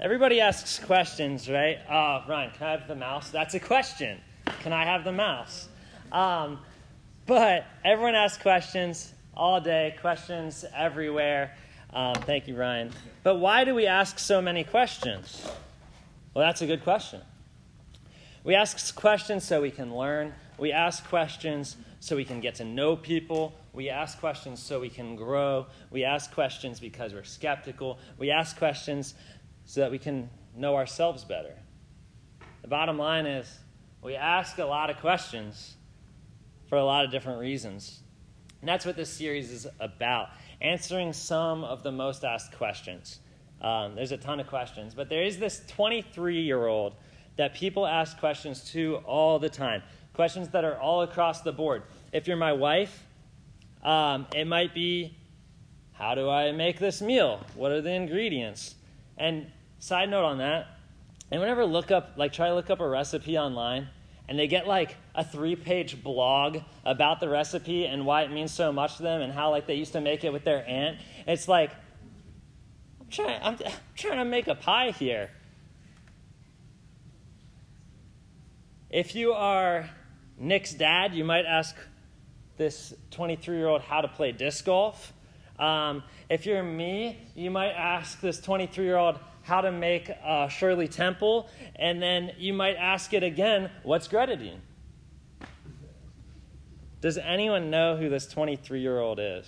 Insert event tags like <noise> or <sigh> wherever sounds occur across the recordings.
Everybody asks questions, right? Uh, Ryan, can I have the mouse? That's a question. Can I have the mouse? Um, but everyone asks questions all day, questions everywhere. Um, thank you, Ryan. But why do we ask so many questions? Well, that's a good question. We ask questions so we can learn. We ask questions so we can get to know people. We ask questions so we can grow. We ask questions because we're skeptical. We ask questions so that we can know ourselves better. The bottom line is we ask a lot of questions for a lot of different reasons. And that's what this series is about answering some of the most asked questions. Um, there's a ton of questions, but there is this 23 year old that people ask questions to all the time. Questions that are all across the board. If you're my wife, um, it might be, How do I make this meal? What are the ingredients? And side note on that, anyone ever look up, like, try to look up a recipe online and they get like a three page blog about the recipe and why it means so much to them and how like they used to make it with their aunt. It's like, I'm trying, I'm, I'm trying to make a pie here. If you are Nick's dad, you might ask this 23 year old how to play disc golf. Um, if you're me, you might ask this 23 year old how to make uh, Shirley Temple, and then you might ask it again, what's grenadine? Does anyone know who this 23 year old is?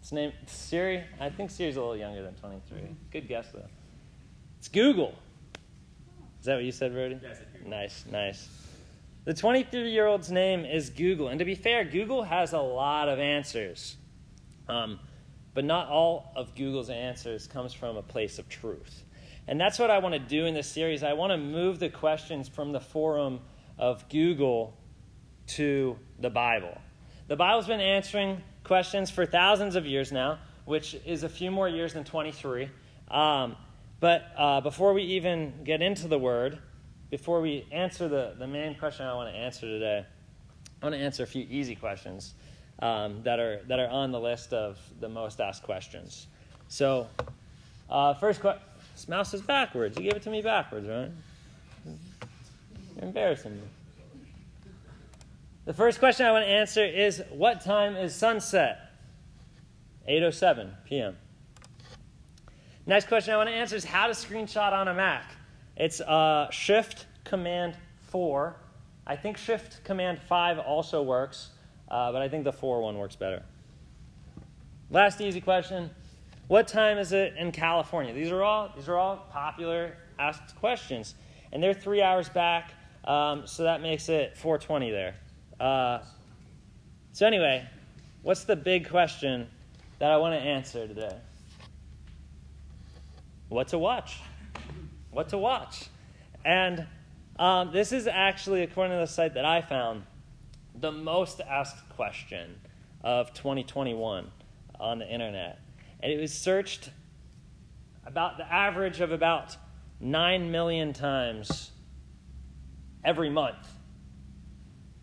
His name Siri. I think Siri's a little younger than 23. Good guess though. It's Google. Is that what you said, Brody? Yes. Nice, nice. The 23 year old's name is Google. And to be fair, Google has a lot of answers. Um, but not all of Google's answers comes from a place of truth. And that's what I want to do in this series. I want to move the questions from the forum of Google to the Bible. The Bible's been answering questions for thousands of years now, which is a few more years than 23. Um, but uh, before we even get into the word, before we answer the, the main question I want to answer today, I want to answer a few easy questions um, that, are, that are on the list of the most asked questions. So, uh, first question mouse is backwards. You gave it to me backwards, right? You're embarrassing me. The first question I want to answer is What time is sunset? 8.07 p.m. Next question I want to answer is How to screenshot on a Mac? It's uh, Shift Command 4. I think Shift Command 5 also works. Uh, but I think the 4 one works better. Last easy question. What time is it in California? These are all, these are all popular asked questions. And they're three hours back, um, so that makes it 420 there. Uh, so anyway, what's the big question that I want to answer today? What to watch? What to watch? And um, this is actually, according to the site that I found, the most asked question of 2021 on the internet. And it was searched about the average of about 9 million times every month.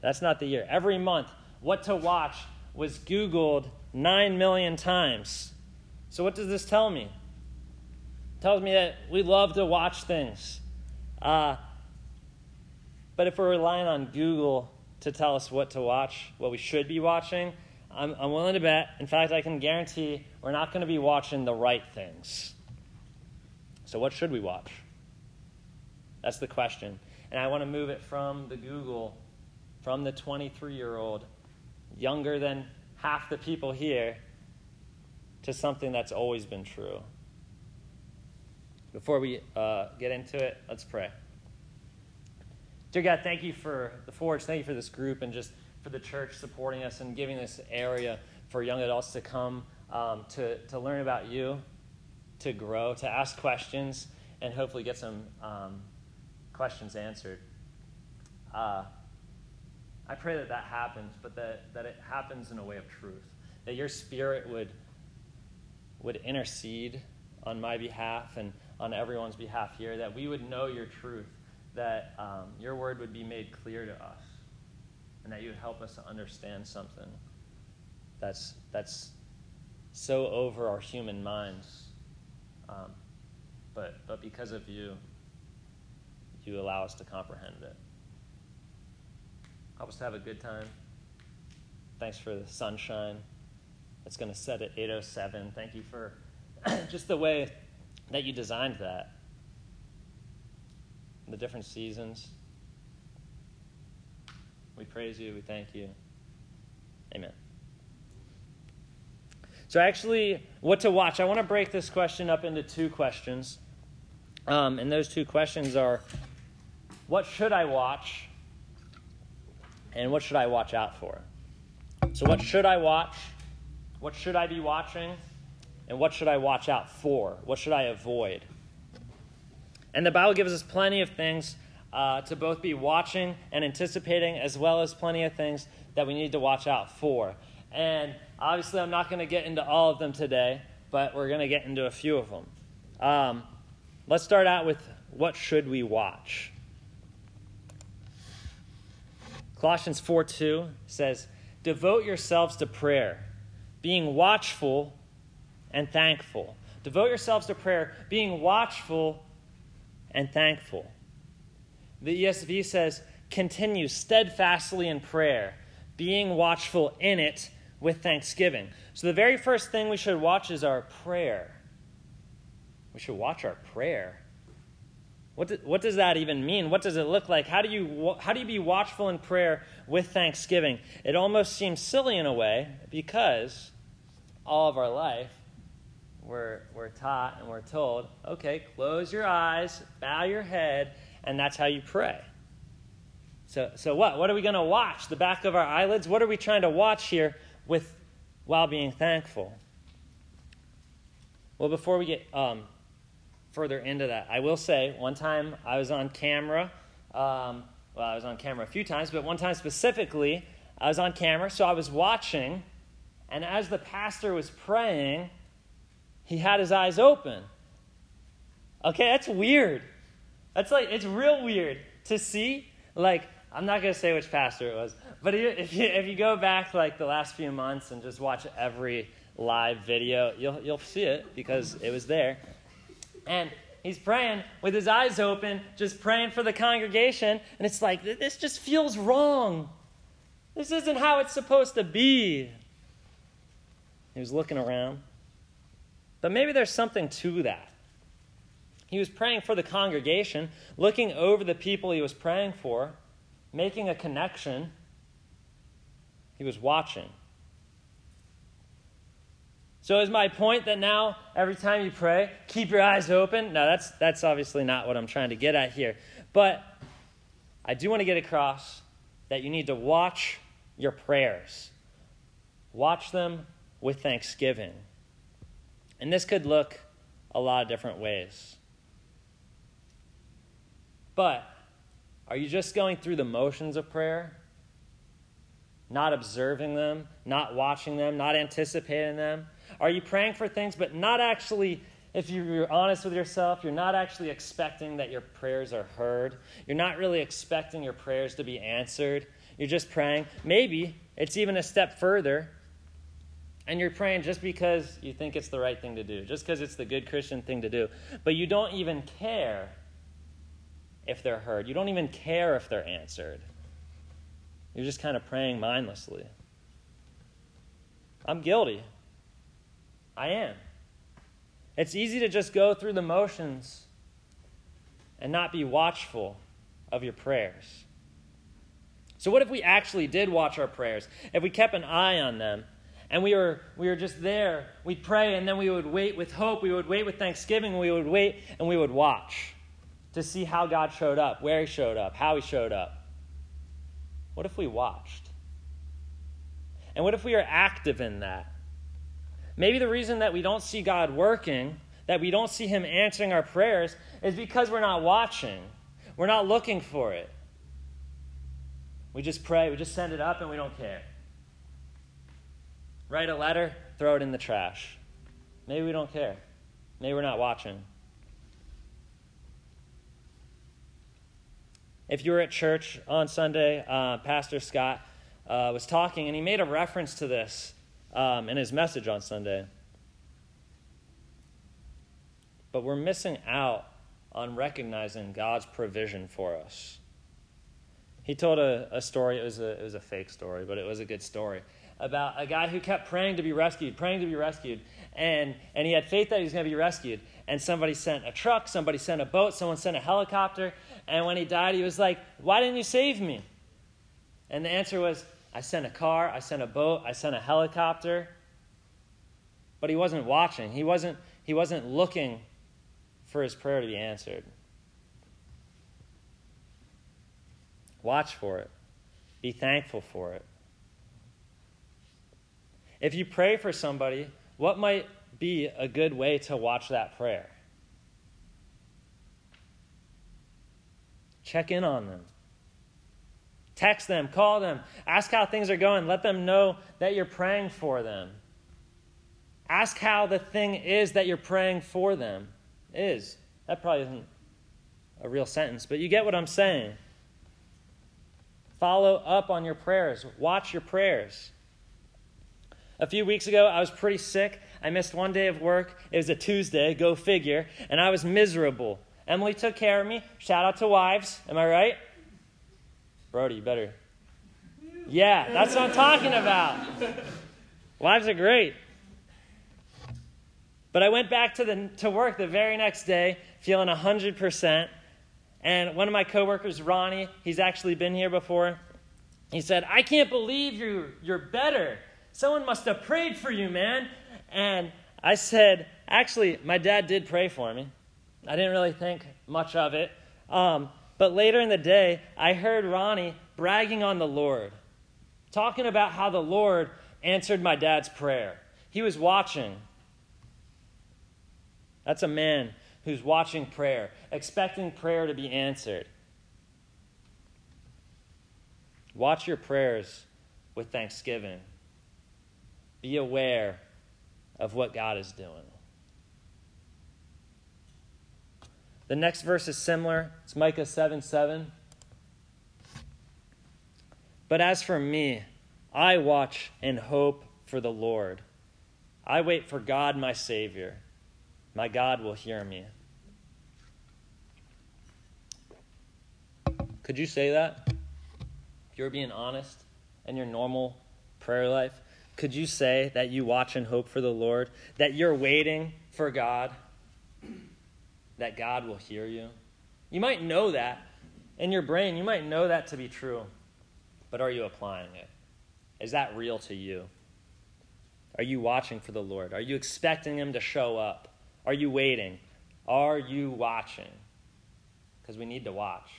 That's not the year. Every month, what to watch was Googled 9 million times. So, what does this tell me? Tells me that we love to watch things. Uh, but if we're relying on Google to tell us what to watch, what we should be watching, I'm, I'm willing to bet. In fact, I can guarantee we're not going to be watching the right things. So, what should we watch? That's the question. And I want to move it from the Google, from the 23 year old, younger than half the people here, to something that's always been true. Before we uh, get into it, let's pray. Dear God, thank you for the Forge. Thank you for this group and just for the church supporting us and giving this area for young adults to come um, to, to learn about you, to grow, to ask questions, and hopefully get some um, questions answered. Uh, I pray that that happens, but that, that it happens in a way of truth. That your spirit would, would intercede on my behalf and on everyone's behalf here, that we would know your truth that um, your word would be made clear to us and that you would help us to understand something that's, that's so over our human minds Um, but, but because of you, you allow us to comprehend it. Help us to have a good time. Thanks for the sunshine. It's going to set at 8.07. Thank you for <clears throat> just the way that you designed that. The different seasons. We praise you. We thank you. Amen. So, actually, what to watch? I want to break this question up into two questions. Um, and those two questions are what should I watch? And what should I watch out for? So, what should I watch? What should I be watching? And what should I watch out for? What should I avoid? And the Bible gives us plenty of things uh, to both be watching and anticipating, as well as plenty of things that we need to watch out for. And obviously, I'm not going to get into all of them today, but we're going to get into a few of them. Um, let's start out with what should we watch? Colossians 4 2 says, Devote yourselves to prayer, being watchful and thankful. Devote yourselves to prayer, being watchful and thankful. The ESV says, Continue steadfastly in prayer, being watchful in it with thanksgiving. So, the very first thing we should watch is our prayer. We should watch our prayer. What, do, what does that even mean? What does it look like? How do, you, how do you be watchful in prayer with thanksgiving? It almost seems silly in a way because all of our life we're, we're taught and we're told okay, close your eyes, bow your head, and that's how you pray. So, so what? What are we going to watch? The back of our eyelids? What are we trying to watch here with, while being thankful? Well, before we get um, further into that. I will say, one time I was on camera. Um, well, I was on camera a few times, but one time specifically, I was on camera, so I was watching, and as the pastor was praying, he had his eyes open. Okay, that's weird. That's like, it's real weird to see. Like, I'm not going to say which pastor it was, but if you, if you go back like the last few months and just watch every live video, you'll, you'll see it because it was there. And he's praying with his eyes open, just praying for the congregation. And it's like, this just feels wrong. This isn't how it's supposed to be. He was looking around. But maybe there's something to that. He was praying for the congregation, looking over the people he was praying for, making a connection. He was watching. So is my point that now every time you pray, keep your eyes open? No, that's that's obviously not what I'm trying to get at here. But I do want to get across that you need to watch your prayers. Watch them with thanksgiving. And this could look a lot of different ways. But are you just going through the motions of prayer? Not observing them, not watching them, not anticipating them? Are you praying for things, but not actually, if you're honest with yourself, you're not actually expecting that your prayers are heard? You're not really expecting your prayers to be answered. You're just praying. Maybe it's even a step further, and you're praying just because you think it's the right thing to do, just because it's the good Christian thing to do. But you don't even care if they're heard, you don't even care if they're answered. You're just kind of praying mindlessly. I'm guilty. I am. It's easy to just go through the motions and not be watchful of your prayers. So, what if we actually did watch our prayers? If we kept an eye on them and we were, we were just there, we'd pray and then we would wait with hope, we would wait with thanksgiving, we would wait and we would watch to see how God showed up, where He showed up, how He showed up. What if we watched? And what if we are active in that? Maybe the reason that we don't see God working, that we don't see Him answering our prayers, is because we're not watching. We're not looking for it. We just pray, we just send it up, and we don't care. Write a letter, throw it in the trash. Maybe we don't care. Maybe we're not watching. If you were at church on Sunday, uh, Pastor Scott uh, was talking, and he made a reference to this um, in his message on Sunday. but we're missing out on recognizing God's provision for us. He told a, a story, it was a, it was a fake story, but it was a good story, about a guy who kept praying to be rescued, praying to be rescued, and, and he had faith that he was going to be rescued. And somebody sent a truck, somebody sent a boat, someone sent a helicopter, and when he died, he was like, Why didn't you save me? And the answer was, I sent a car, I sent a boat, I sent a helicopter. But he wasn't watching. He wasn't, he wasn't looking for his prayer to be answered. Watch for it. Be thankful for it. If you pray for somebody, what might be a good way to watch that prayer? Check in on them. Text them, call them, ask how things are going. Let them know that you're praying for them. Ask how the thing is that you're praying for them is. That probably isn't a real sentence, but you get what I'm saying. Follow up on your prayers, watch your prayers. A few weeks ago, I was pretty sick. I missed one day of work. It was a Tuesday, go figure, and I was miserable. Emily took care of me. Shout out to wives. Am I right? Brody, you better. Yeah, that's what I'm talking about. Wives are great. But I went back to, the, to work the very next day feeling 100%. And one of my coworkers, Ronnie, he's actually been here before. He said, I can't believe you're, you're better. Someone must have prayed for you, man. And I said, Actually, my dad did pray for me. I didn't really think much of it. Um, but later in the day, I heard Ronnie bragging on the Lord, talking about how the Lord answered my dad's prayer. He was watching. That's a man who's watching prayer, expecting prayer to be answered. Watch your prayers with thanksgiving. Be aware of what God is doing. The next verse is similar. It's Micah 7 7. But as for me, I watch and hope for the Lord. I wait for God, my Savior. My God will hear me. Could you say that? If you're being honest in your normal prayer life, could you say that you watch and hope for the Lord? That you're waiting for God? that God will hear you. You might know that in your brain, you might know that to be true, but are you applying it? Is that real to you? Are you watching for the Lord? Are you expecting Him to show up? Are you waiting? Are you watching? Because we need to watch.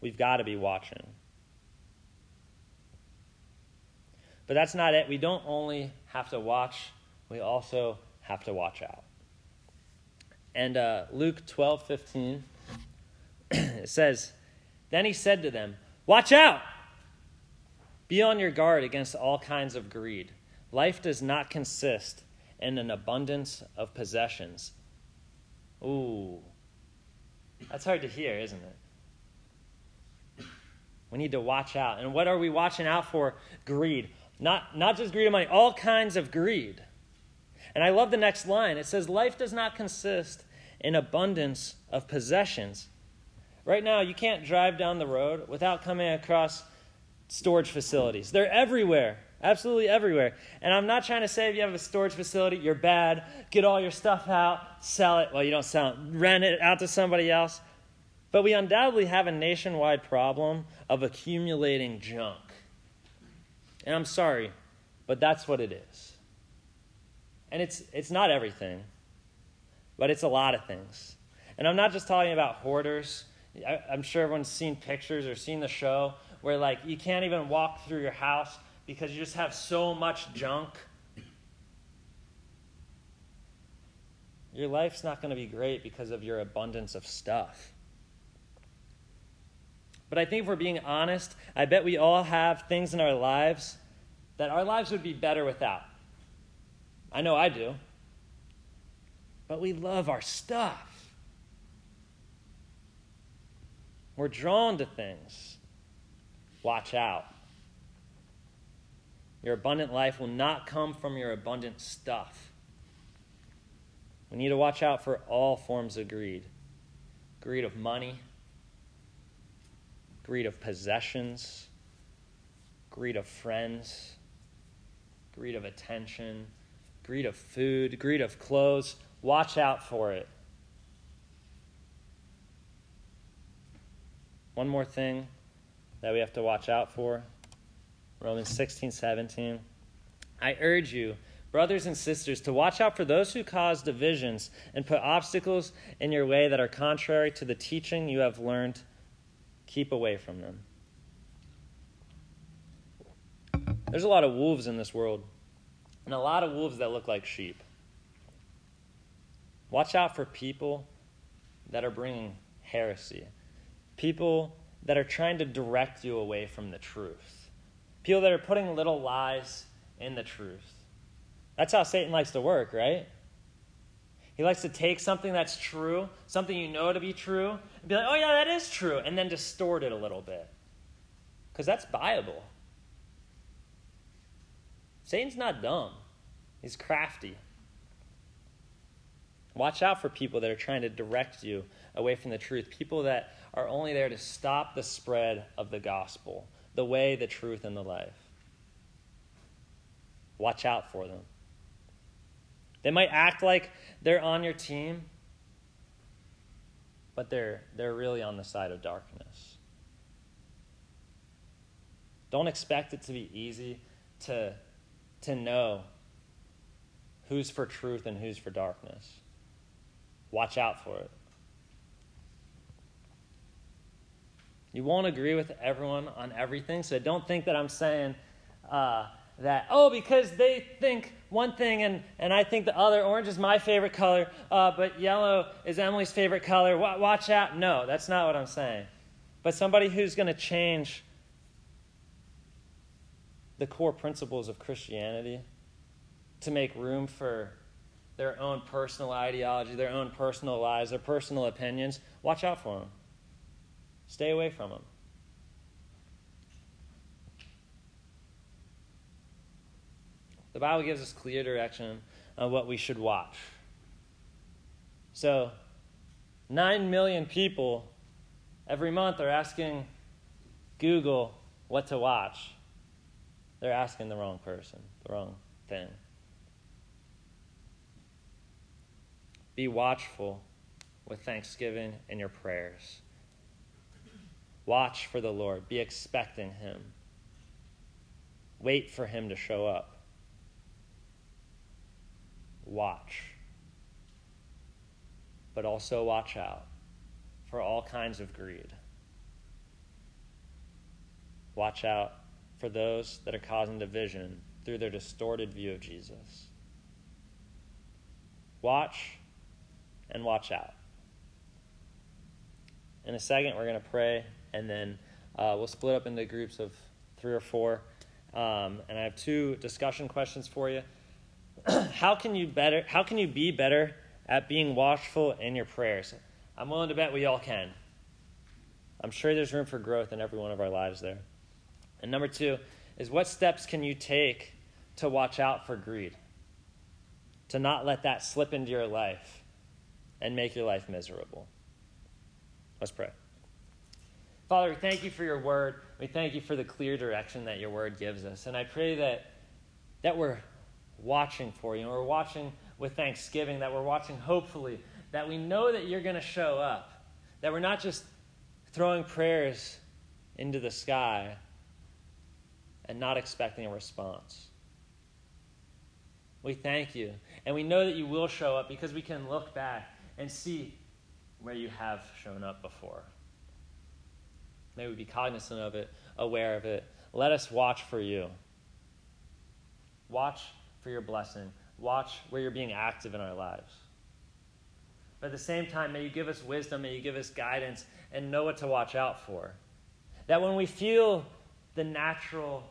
We've got to be watching. But that's not it. We don't only have to watch, we also have to watch out. And uh, Luke 12, 15, <clears throat> it says, Then he said to them, Watch out! Be on your guard against all kinds of greed. Life does not consist in an abundance of possessions. Ooh, that's hard to hear, isn't it? We need to watch out. And what are we watching out for? Greed. Not, not just greed of money, all kinds of greed. And I love the next line. It says, Life does not consist in abundance of possessions. Right now, you can't drive down the road without coming across storage facilities. They're everywhere, absolutely everywhere. And I'm not trying to say if you have a storage facility, you're bad, get all your stuff out, sell it. Well, you don't sell it, rent it out to somebody else. But we undoubtedly have a nationwide problem of accumulating junk. And I'm sorry, but that's what it is. And it's, it's not everything but it's a lot of things. And I'm not just talking about hoarders. I, am sure everyone's seen pictures or seen the show where, like, you can't even walk through your house because you just have so much junk. Your life's not going to be great because of your abundance of stuff. But I think if we're being honest, I bet we all have things in our lives that our lives would be better without. I know I do but we love our stuff. We're drawn to things. Watch out. Your abundant life will not come from your abundant stuff. We need to watch out for all forms of greed greed of money, greed of possessions, greed of friends, greed of attention, greed of food, greed of clothes. Watch out for it. One more thing that we have to watch out for Romans 16, 17. I urge you brothers and sisters, to watch out for those who cause divisions and put obstacles in your way that are contrary to the teaching you have learned. Keep away from them. There's a lot of wolves in this world, and a lot of wolves that look like sheep. Watch out for people that are bringing heresy, people that are trying to direct you away from the truth, people that are putting little lies in the truth. That's how Satan likes to work, right? He likes to take something that's true, something you know to be true, and be like, oh, yeah, that is true, and then distort it a little bit. Because that's Bible. Satan's not dumb, he's crafty. Watch out for people that are trying to direct you away from the truth, people that are only there to stop the spread of the gospel, the way, the truth, and the life. Watch out for them. They might act like they're on your team, but they're, they're really on the side of darkness. Don't expect it to be easy to, to know who's for truth and who's for darkness. Watch out for it. You won't agree with everyone on everything, so don't think that I'm saying uh, that, oh, because they think one thing and, and I think the other. Orange is my favorite color, uh, but yellow is Emily's favorite color. watch out. No, that's not what I'm saying. But somebody who's going to change the core principles of Christianity to make room for their own personal ideology, their own personal lives, their personal opinions, watch out for them. Stay away from them. The Bible gives us clear direction on what we should watch. So, 9 million people every month are asking Google what to watch. They're asking the wrong person, the wrong thing. Be watchful with thanksgiving in your prayers. Watch for the Lord. Be expecting Him. Wait for Him to show up watch. But also watch out for all kinds of greed. Watch out for those that are causing division through their distorted view of Jesus. Watch and watch out. In a second, we're going to pray, and then uh, we'll split up into groups of three or four. Um, and I have two discussion questions for you. <clears throat> how can you better how can you be better at being watchful in your prayers? I'm willing to bet we all can. I'm sure there's room for growth in every one of our lives there. And number 2 is what steps can you take to watch out for greed? To not let that slip into your life and make your life miserable. Let's pray. Father, we thank you for your word. We thank you for the clear direction that your word gives us. And I pray that that we're watching for you. And we're watching with thanksgiving, that we're watching hopefully, that we know that you're going to show up, that we're not just throwing prayers into the sky and not expecting a response. We thank you. And we know that you will show up because we can look back and see where you have shown up before. May we be cognizant of it, aware of it. Let us watch for you. Watch for your blessing. Watch where you're being active in our lives. But at the same time, may you give us wisdom, may you give us guidance, and know what to watch out for. That when we feel the natural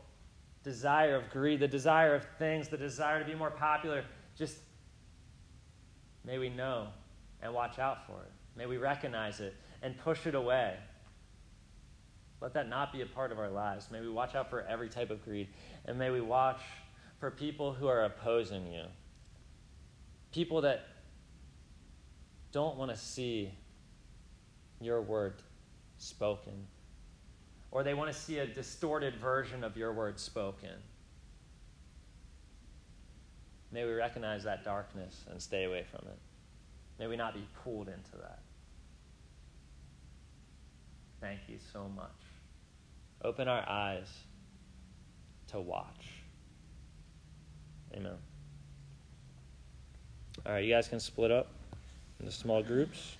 desire of greed, the desire of things, the desire to be more popular, just may we know and watch out for it. May we recognize it and push it away. Let that not be a part of our lives. May we watch out for every type of greed, and may we watch for people who are opposing you, people that don't want to see your word spoken. Or they want to see a distorted version of your word spoken. May we recognize that darkness and stay away from it. May we not be pulled into that. Thank you so much. Open our eyes to watch. Amen. All right, you guys can split up into small groups.